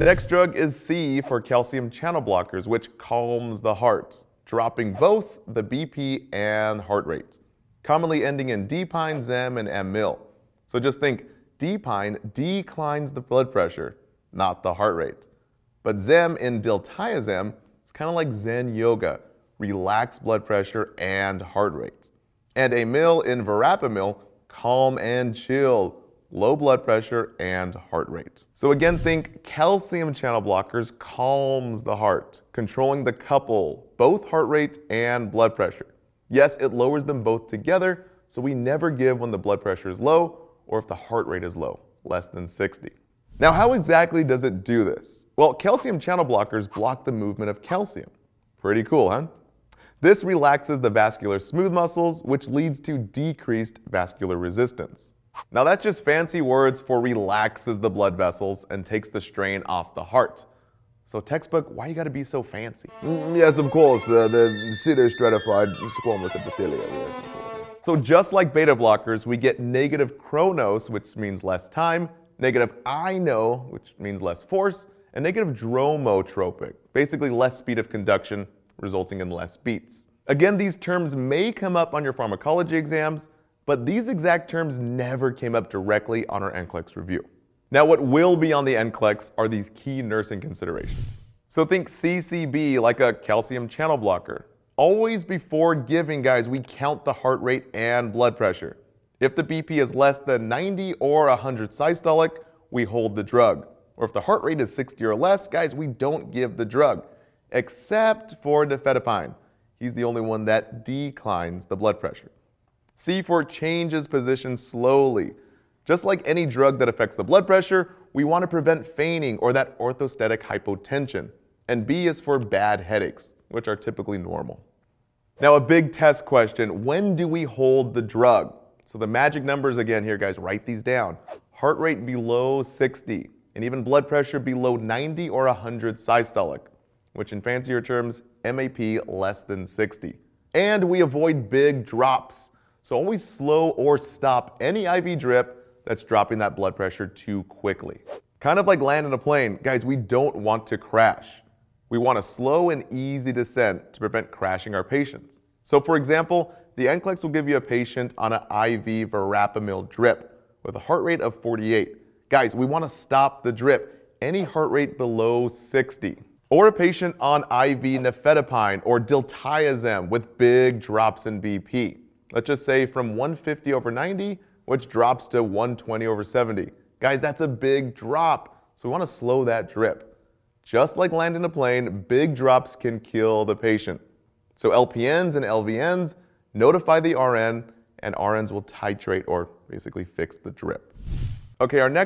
The next drug is C for calcium channel blockers, which calms the heart, dropping both the BP and heart rate, commonly ending in D-pine, Zem, and Amyl. So just think, D-pine declines the blood pressure, not the heart rate. But Zem in diltiazem is kind of like Zen yoga, relax blood pressure and heart rate. And Amyl in verapamil, calm and chill, low blood pressure and heart rate. So again, think calcium channel blockers calms the heart, controlling the couple, both heart rate and blood pressure. Yes, it lowers them both together, so we never give when the blood pressure is low or if the heart rate is low, less than 60. Now, how exactly does it do this? Well, calcium channel blockers block the movement of calcium. Pretty cool, huh? This relaxes the vascular smooth muscles, which leads to decreased vascular resistance. Now that's just fancy words for relaxes the blood vessels and takes the strain off the heart. So textbook, why you gotta be so fancy? Mm, yes, of course, uh, the pseudostratified squamous epithelia. Yes, so just like beta blockers, we get negative chronos, which means less time, negative ino, which means less force, and negative dromotropic, basically less speed of conduction, resulting in less beats. Again, these terms may come up on your pharmacology exams, but these exact terms never came up directly on our NCLEX review. Now, what will be on the NCLEX are these key nursing considerations. So think CCB like a calcium channel blocker. Always before giving, guys, we count the heart rate and blood pressure. If the BP is less than 90 or 100 systolic, we hold the drug. Or if the heart rate is 60 or less, guys, we don't give the drug, except for nifedipine. He's the only one that declines the blood pressure. C4 changes position slowly. Just like any drug that affects the blood pressure, we want to prevent fainting or that orthostatic hypotension. And B is for bad headaches, which are typically normal. Now, a big test question when do we hold the drug? So, the magic numbers again here, guys, write these down. Heart rate below 60, and even blood pressure below 90 or 100 systolic, which in fancier terms, MAP less than 60. And we avoid big drops. So always slow or stop any IV drip that's dropping that blood pressure too quickly. Kind of like landing a plane, guys, we don't want to crash. We want a slow and easy descent to prevent crashing our patients. So for example, the NCLEX will give you a patient on an IV verapamil drip with a heart rate of 48. Guys, we want to stop the drip, any heart rate below 60. Or a patient on IV nifedipine or diltiazem with big drops in BP. Let's just say from 150 over 90, which drops to 120 over 70. Guys, that's a big drop. So we want to slow that drip. Just like landing a plane, big drops can kill the patient. So LPNs and LVNs notify the RN, and RNs will titrate or basically fix the drip. Okay, our next